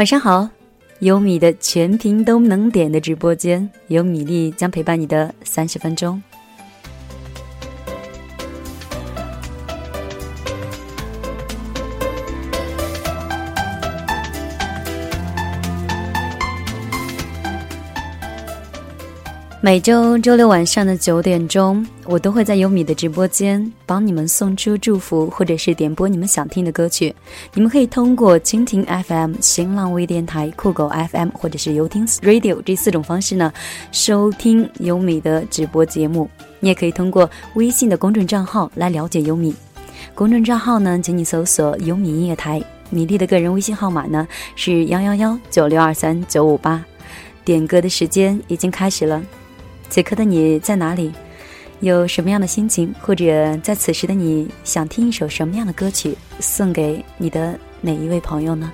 晚上好，有米的全屏都能点的直播间，有米粒将陪伴你的三十分钟。每周周六晚上的九点钟，我都会在优米的直播间帮你们送出祝福，或者是点播你们想听的歌曲。你们可以通过蜻蜓 FM、新浪微电台、酷狗 FM 或者是游听 Radio 这四种方式呢，收听优米的直播节目。你也可以通过微信的公众账号来了解优米。公众账号呢，请你搜索“优米音乐台”。米粒的个人微信号码呢是幺幺幺九六二三九五八。点歌的时间已经开始了。此刻的你在哪里？有什么样的心情？或者在此时的你想听一首什么样的歌曲？送给你的哪一位朋友呢？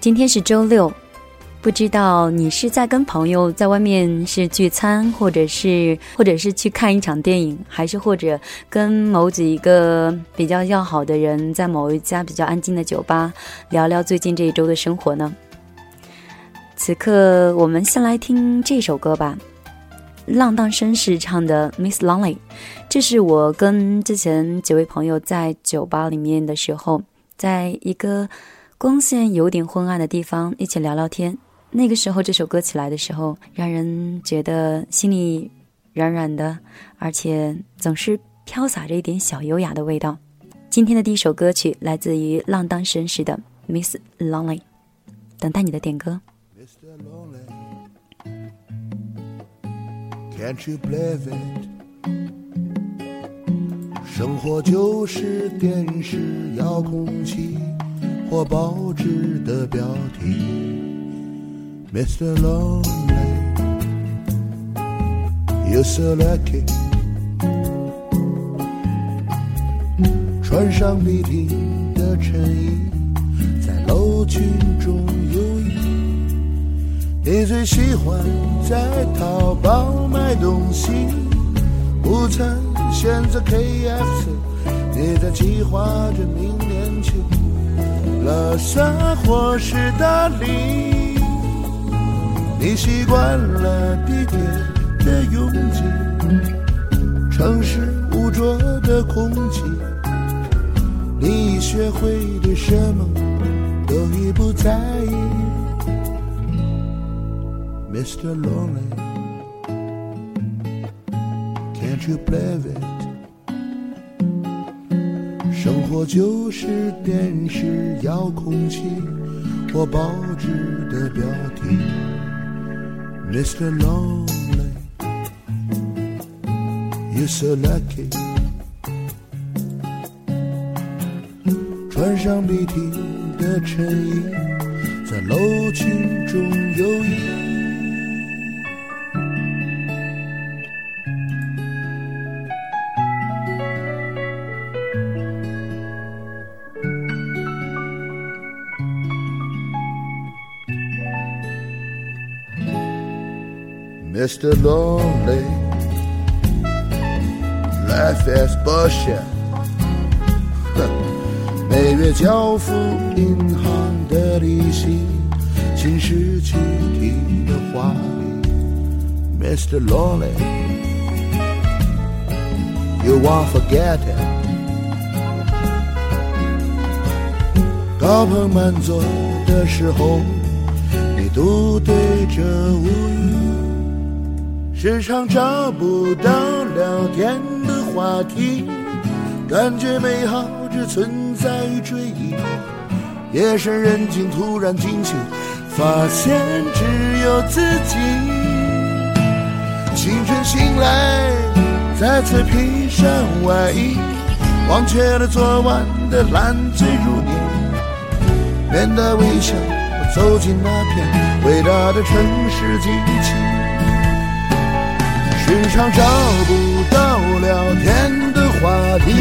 今天是周六。不知道你是在跟朋友在外面是聚餐，或者是或者是去看一场电影，还是或者跟某几个比较要好的人在某一家比较安静的酒吧聊聊最近这一周的生活呢？此刻我们先来听这首歌吧，浪荡绅士唱的《Miss Lonely》，这是我跟之前几位朋友在酒吧里面的时候，在一个光线有点昏暗的地方一起聊聊天。那个时候，这首歌起来的时候，让人觉得心里软软的，而且总是飘洒着一点小优雅的味道。今天的第一首歌曲来自于浪荡绅士的《Miss Lonely》，等待你的点歌。生活就是电视遥控器或报纸的标题。Mr. Lonely, you're so lucky。穿上笔挺的衬衣，在楼群中游弋。你最喜欢在淘宝买东西，午餐选择 KFC。你在计划着明年去拉萨或是大理。你习惯了地铁的拥挤，城市污浊的空气，你已学会对什么都已不在意，Mr. Lonely，Can't you believe it？生活就是电视遥控器或报纸的标题。Mr. Lonely, you're so lucky。穿上笔挺的衬衣，在楼群中游弋。Mr. Lonely, life is bullshit。每月交付银行的利息，新式具体的华丽。Mr. Lonely, you won't forget it。高朋满座的时候，你独对着乌云。时常找不到聊天的话题，感觉美好只存在于追忆。夜深人静，突然惊醒，发现只有自己。清晨醒来，再次披上外衣，忘却了昨晚的烂醉如泥，面带微笑，走进那片伟大的城市机器。时常找不到聊天的话题，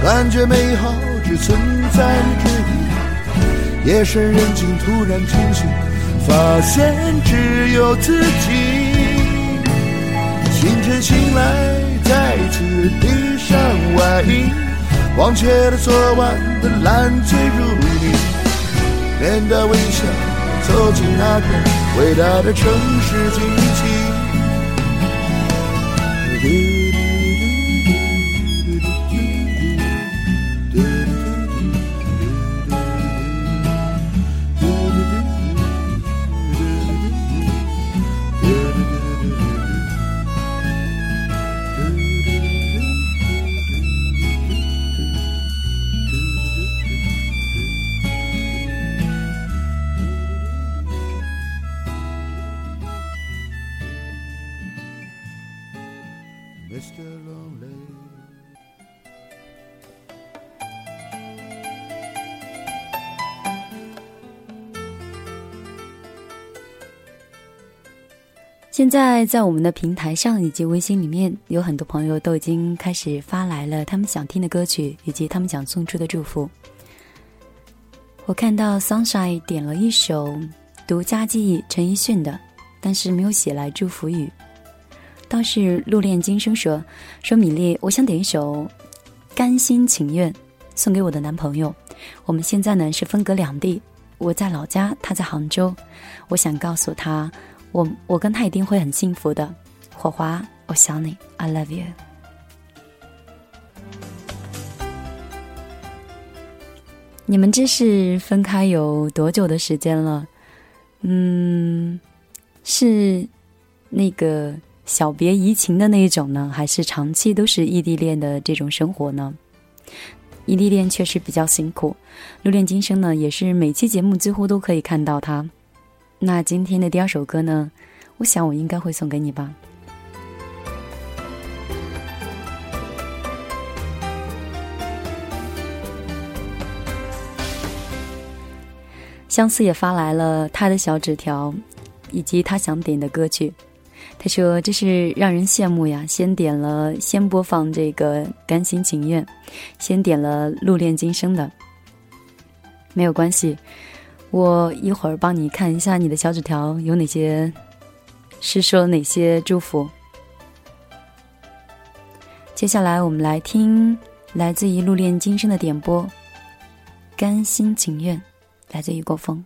感觉美好只存在于追忆。夜深人静，突然清醒，发现只有自己。清晨醒来，再次披上外衣，忘却了昨晚的烂醉如泥，面带微笑走进那个伟大的城市惊奇。现在在我们的平台上以及微信里面，有很多朋友都已经开始发来了他们想听的歌曲以及他们想送出的祝福。我看到 Sunshine 点了一首《独家记忆》陈奕迅的，但是没有写来祝福语。倒是陆恋今生说说米粒，我想点一首《甘心情愿》送给我的男朋友。我们现在呢是分隔两地，我在老家，他在杭州。我想告诉他。我我跟他一定会很幸福的，火花，我想你，I love you。你们这是分开有多久的时间了？嗯，是那个小别怡情的那一种呢，还是长期都是异地恋的这种生活呢？异地恋确实比较辛苦。留恋今生呢，也是每期节目几乎都可以看到他。那今天的第二首歌呢？我想我应该会送给你吧。相思也发来了他的小纸条，以及他想点的歌曲。他说：“这是让人羡慕呀！先点了，先播放这个《甘心情愿》，先点了《路恋今生》的，没有关系。”我一会儿帮你看一下你的小纸条有哪些，是说哪些祝福。接下来我们来听来自于《路恋今生》的点播，甘心情愿，来自于国风。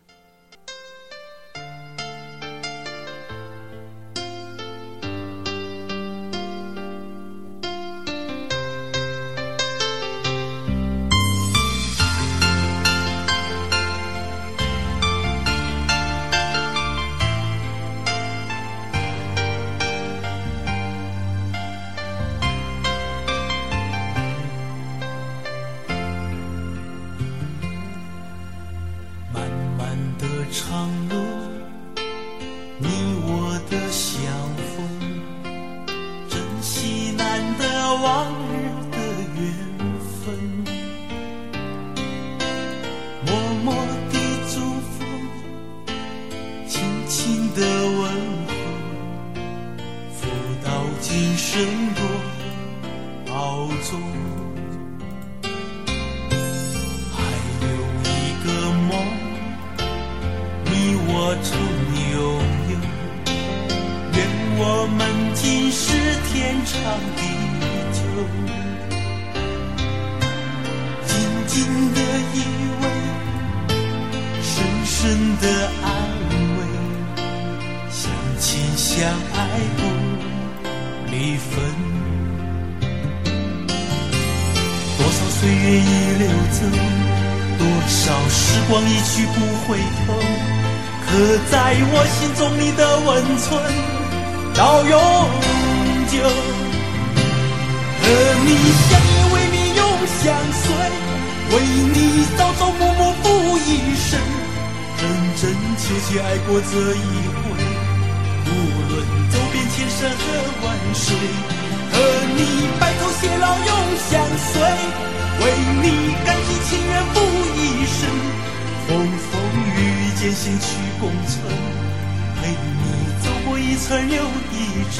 心的依偎，深深的安慰，相亲相爱不离分。多少岁月已流走，多少时光一去不回头。可在我心中，你的温存到永久。和你相依为命，永相随。为你朝朝暮暮付一生真真切切爱过这一回无论走遍千山和万水和你白头偕老永相随为你甘心情愿付一生风风雨雨艰险去共存陪你走过一程又一程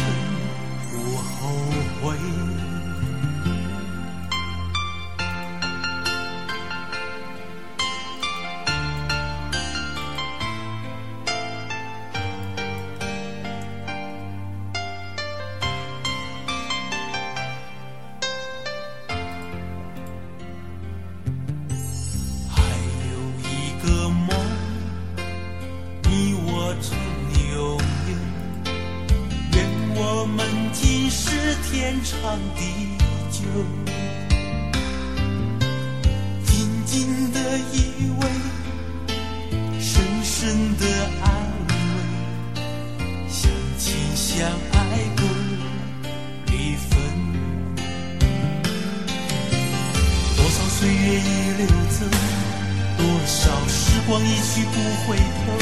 少时光一去不回头，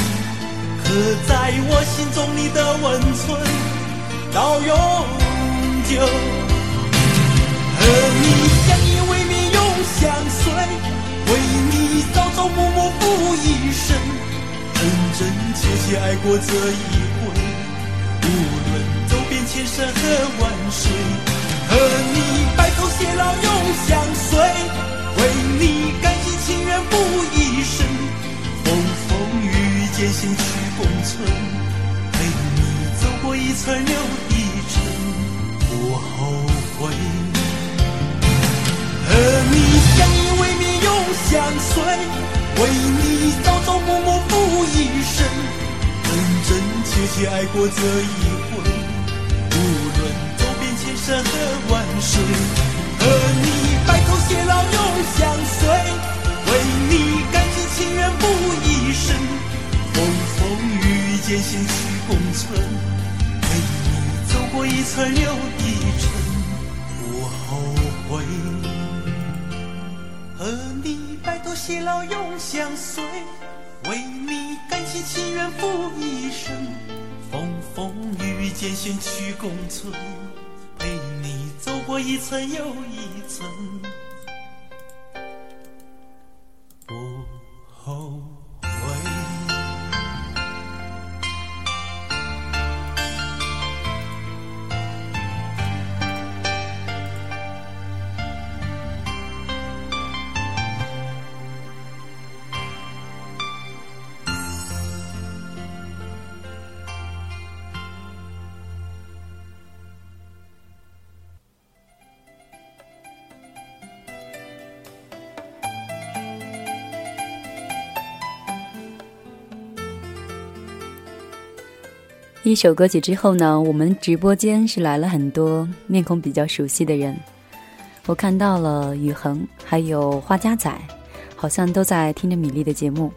刻在我心中你的温存到永久。和你相依为命永相随，为你朝朝暮暮付一生，真真切切爱过这一回。无论走遍千山和万水，和你白头偕老永相随，为你甘。情愿付一生，风风雨雨艰辛去共存，陪你走过一程又一程，不后悔。和你相依为命永相随，为你朝朝暮暮付一生，真真切切爱过这一回。无论走遍千山和万水，和你白头偕老永相随。你甘心情愿付一生，风风雨雨艰辛去共存，陪你走过一程又一程，不后悔。和你白头偕老永相随，为你甘心情愿付一生，风风雨雨艰辛去共存，陪你走过一程又一程。一首歌曲之后呢，我们直播间是来了很多面孔比较熟悉的人。我看到了宇恒，还有花家仔，好像都在听着米粒的节目。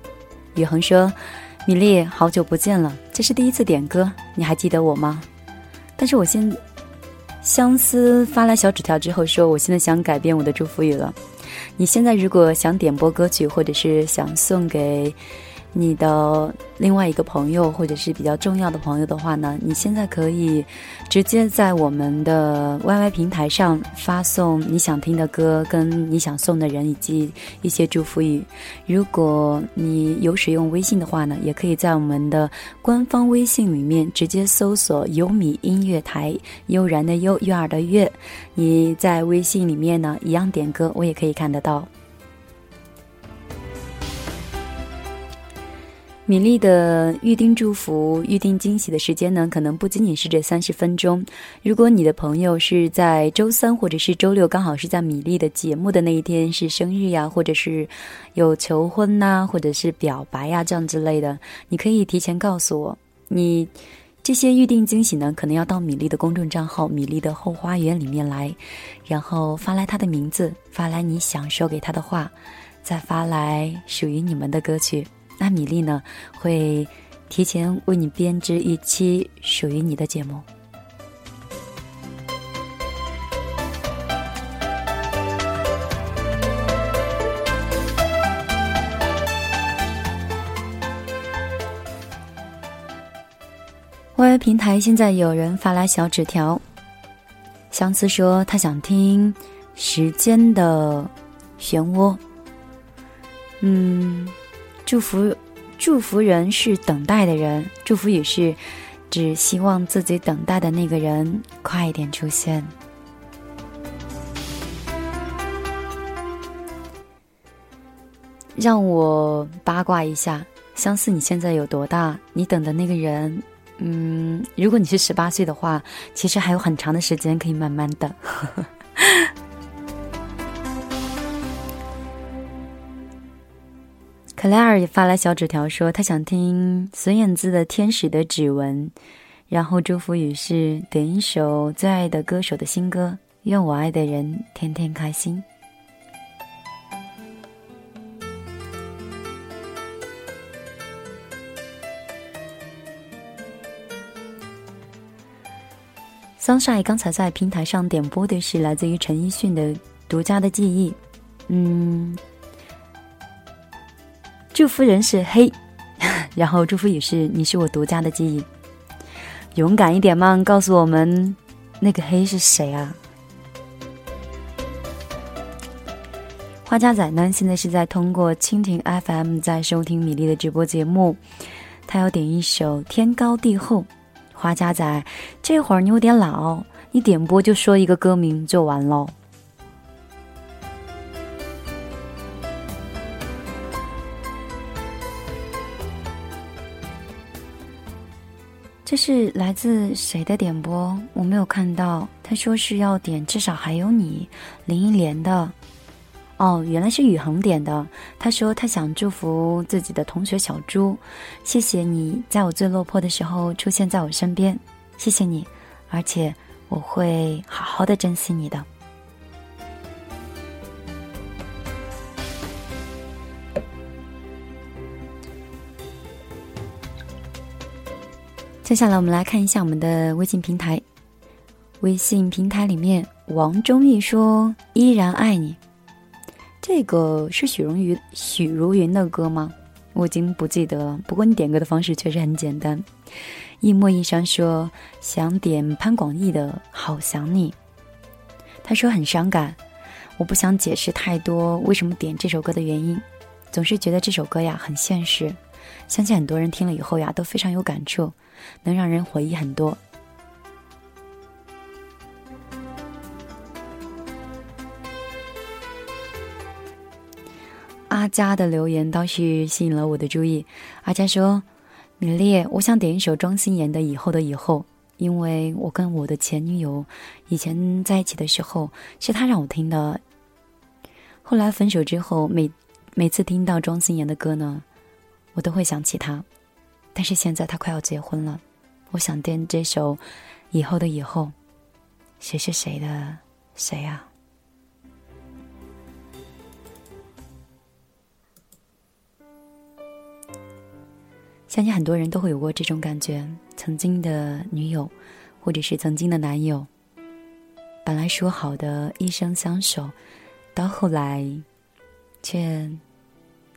宇恒说：“米粒，好久不见了，这是第一次点歌，你还记得我吗？”但是我现相思发来小纸条之后说：“我现在想改变我的祝福语了。你现在如果想点播歌曲，或者是想送给……”你的另外一个朋友，或者是比较重要的朋友的话呢，你现在可以直接在我们的 YY 平台上发送你想听的歌，跟你想送的人以及一些祝福语。如果你有使用微信的话呢，也可以在我们的官方微信里面直接搜索“优米音乐台”，悠然的悠，悦耳的悦。你在微信里面呢，一样点歌，我也可以看得到。米粒的预定祝福、预定惊喜的时间呢，可能不仅仅是这三十分钟。如果你的朋友是在周三或者是周六，刚好是在米粒的节目的那一天是生日呀，或者是有求婚呐，或者是表白呀这样之类的，你可以提前告诉我。你这些预定惊喜呢，可能要到米粒的公众账号“米粒的后花园”里面来，然后发来他的名字，发来你想说给他的话，再发来属于你们的歌曲。那米粒呢，会提前为你编织一期属于你的节目。Y Y 平台现在有人发来小纸条，相思说他想听《时间的漩涡》。嗯。祝福，祝福人是等待的人，祝福语是，只希望自己等待的那个人快一点出现。让我八卦一下，相似你现在有多大？你等的那个人，嗯，如果你是十八岁的话，其实还有很长的时间可以慢慢等。克莱尔也发来小纸条说，他想听孙燕姿的《天使的指纹》，然后祝福语是点一首最爱的歌手的新歌，愿我爱的人天天开心。Sunshine 刚才在平台上点播的是来自于陈奕迅的《独家的记忆》，嗯。祝福人是黑，然后祝福也是你是我独家的记忆。勇敢一点嘛，告诉我们那个黑是谁啊？花家仔呢，现在是在通过蜻蜓 FM 在收听米粒的直播节目，他要点一首《天高地厚》。花家仔，这会儿你有点老，你点播就说一个歌名就完喽。这是来自谁的点播？我没有看到。他说是要点，至少还有你，林忆莲的。哦，原来是宇恒点的。他说他想祝福自己的同学小朱，谢谢你在我最落魄的时候出现在我身边，谢谢你，而且我会好好的珍惜你的。接下来我们来看一下我们的微信平台。微信平台里面，王忠义说：“依然爱你。”这个是许荣云许茹芸的歌吗？我已经不记得了。不过你点歌的方式确实很简单。一墨一山说想点潘广义的《好想你》。他说很伤感，我不想解释太多为什么点这首歌的原因，总是觉得这首歌呀很现实，相信很多人听了以后呀都非常有感触。能让人回忆很多。阿佳的留言倒是吸引了我的注意。阿佳说：“米粒，我想点一首庄心妍的《以后的以后》，因为我跟我的前女友以前在一起的时候是她让我听的。后来分手之后，每每次听到庄心妍的歌呢，我都会想起她。”但是现在他快要结婚了，我想点这首《以后的以后》，谁是谁的谁啊？相信很多人都会有过这种感觉：曾经的女友，或者是曾经的男友，本来说好的一生相守，到后来，却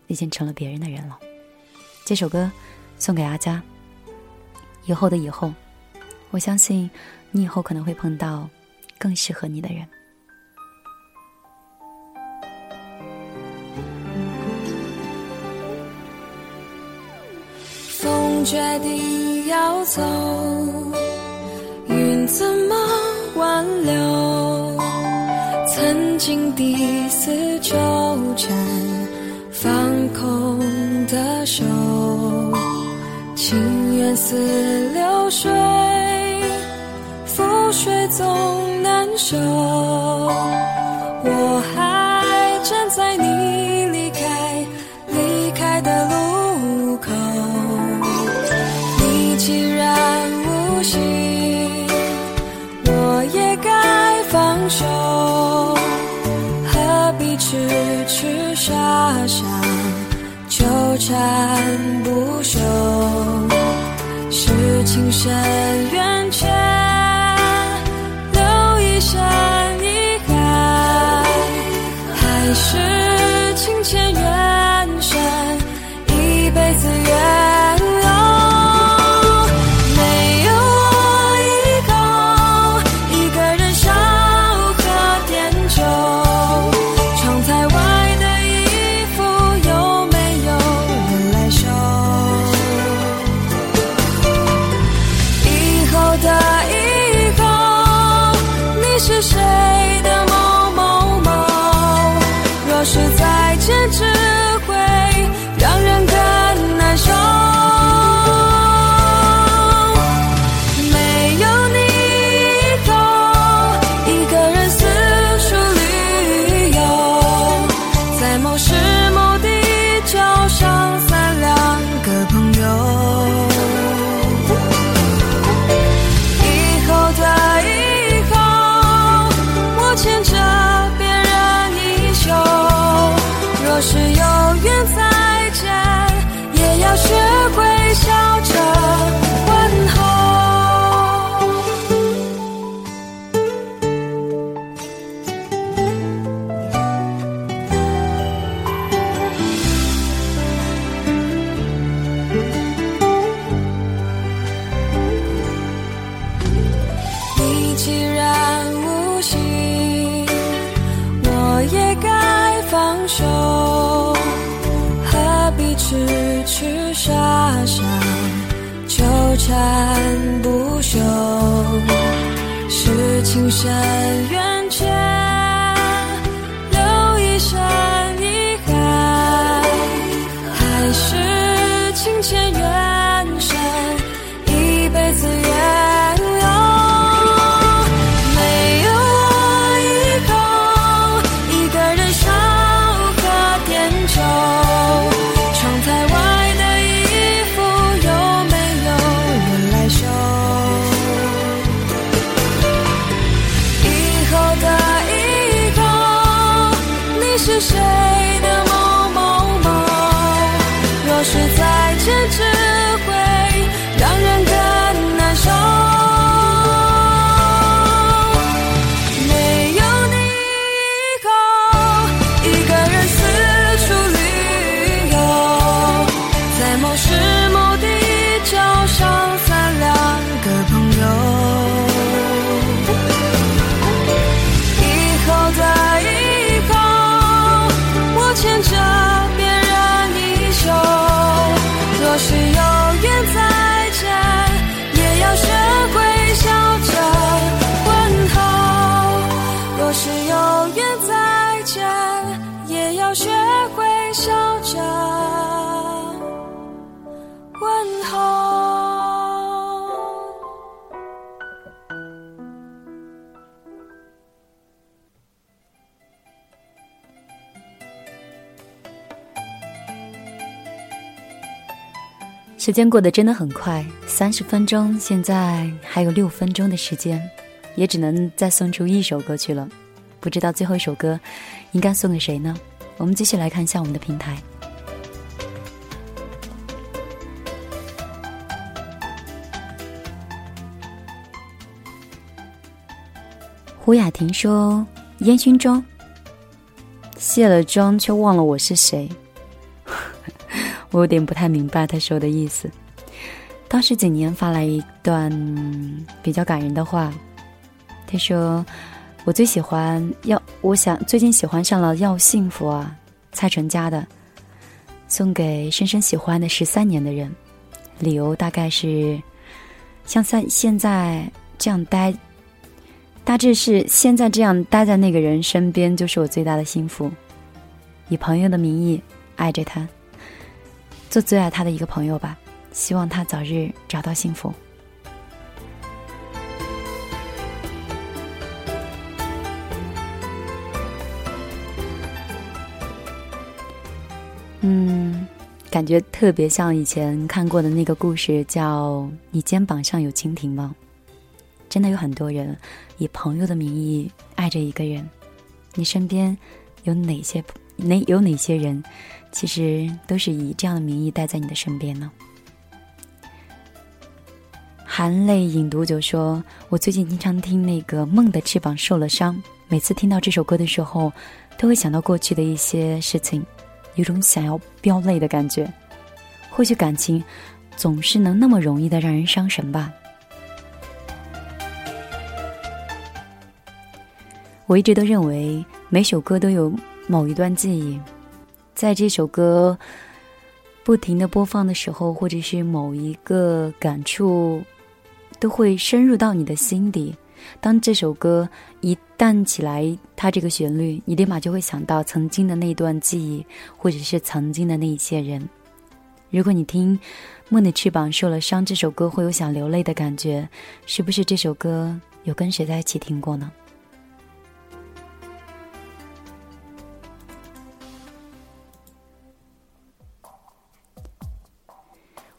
已经成了别人的人了。这首歌。送给阿佳。以后的以后，我相信你以后可能会碰到更适合你的人。风决定要走，云怎么挽留？曾经第四纠缠，放空的手。情缘似流水，覆水总难收。我还站在你离开离开的路口，你既然无心，我也该放手，何必痴痴傻傻纠缠山远时间过得真的很快，三十分钟，现在还有六分钟的时间，也只能再送出一首歌曲了。不知道最后一首歌应该送给谁呢？我们继续来看一下我们的平台。胡雅婷说：“烟熏妆，卸了妆却忘了我是谁。”我有点不太明白他说的意思。当时景年发来一段比较感人的话，他说：“我最喜欢要，我想最近喜欢上了要幸福啊，蔡淳佳的，送给深深喜欢的十三年的人，理由大概是像在现在这样待，大致是现在这样待在那个人身边就是我最大的幸福，以朋友的名义爱着他。”做最爱他的一个朋友吧，希望他早日找到幸福。嗯，感觉特别像以前看过的那个故事，叫《你肩膀上有蜻蜓吗》？真的有很多人以朋友的名义爱着一个人，你身边有哪些朋哪有哪些人？其实都是以这样的名义待在你的身边呢。含泪饮毒酒说：“我最近经常听那个《梦的翅膀受了伤》，每次听到这首歌的时候，都会想到过去的一些事情，有种想要飙泪的感觉。或许感情总是能那么容易的让人伤神吧。”我一直都认为每首歌都有某一段记忆。在这首歌不停的播放的时候，或者是某一个感触，都会深入到你的心底。当这首歌一旦起来，它这个旋律，你立马就会想到曾经的那段记忆，或者是曾经的那一些人。如果你听《梦的翅膀受了伤》这首歌，会有想流泪的感觉，是不是这首歌有跟谁在一起听过呢？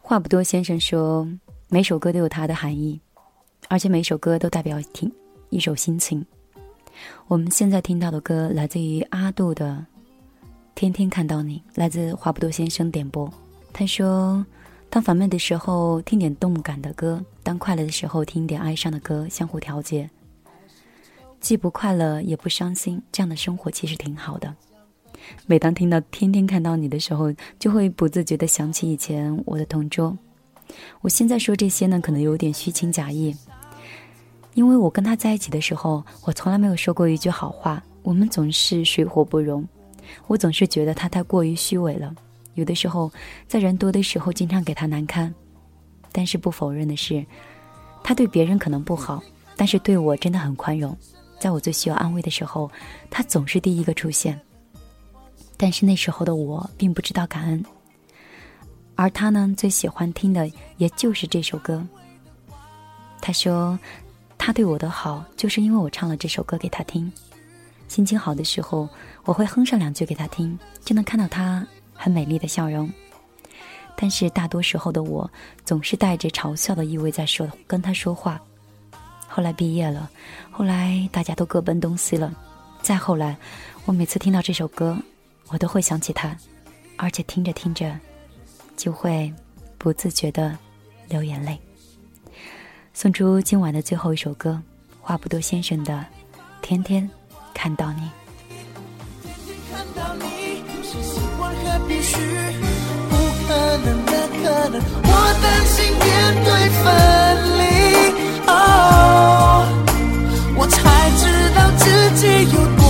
话不多，先生说，每首歌都有它的含义，而且每首歌都代表听一首心情。我们现在听到的歌来自于阿杜的《天天看到你》，来自话不多先生点播。他说，当烦闷的时候听点动感的歌，当快乐的时候听点哀伤的歌，相互调节，既不快乐也不伤心，这样的生活其实挺好的。每当听到“天天看到你”的时候，就会不自觉地想起以前我的同桌。我现在说这些呢，可能有点虚情假意。因为我跟他在一起的时候，我从来没有说过一句好话，我们总是水火不容。我总是觉得他太过于虚伪了，有的时候在人多的时候经常给他难堪。但是不否认的是，他对别人可能不好，但是对我真的很宽容。在我最需要安慰的时候，他总是第一个出现。但是那时候的我并不知道感恩，而他呢，最喜欢听的也就是这首歌。他说，他对我的好就是因为我唱了这首歌给他听。心情好的时候，我会哼上两句给他听，就能看到他很美丽的笑容。但是大多时候的我，总是带着嘲笑的意味在说跟他说话。后来毕业了，后来大家都各奔东西了，再后来，我每次听到这首歌。我都会想起他，而且听着听着，就会不自觉的流眼泪。送出今晚的最后一首歌，话不多先生的《天天看到你》。我担心面对分离，我才知道自己有多。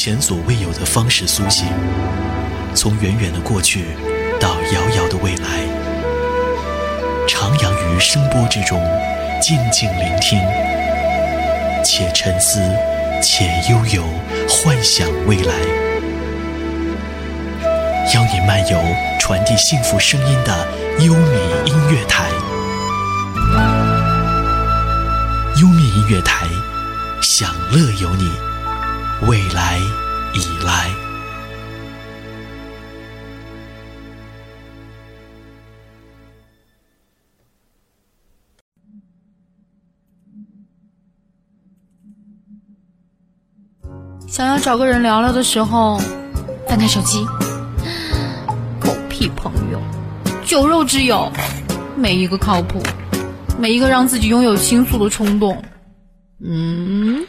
前所未有的方式苏醒，从远远的过去到遥遥的未来，徜徉于声波之中，静静聆听，且沉思，且悠游，幻想未来。邀你漫游传递幸福声音的优米音乐台，优米音乐台，享乐有你。未来已来。想要找个人聊聊的时候，翻开手机，狗屁朋友，酒肉之友，没一个靠谱，没一个让自己拥有倾诉的冲动。嗯。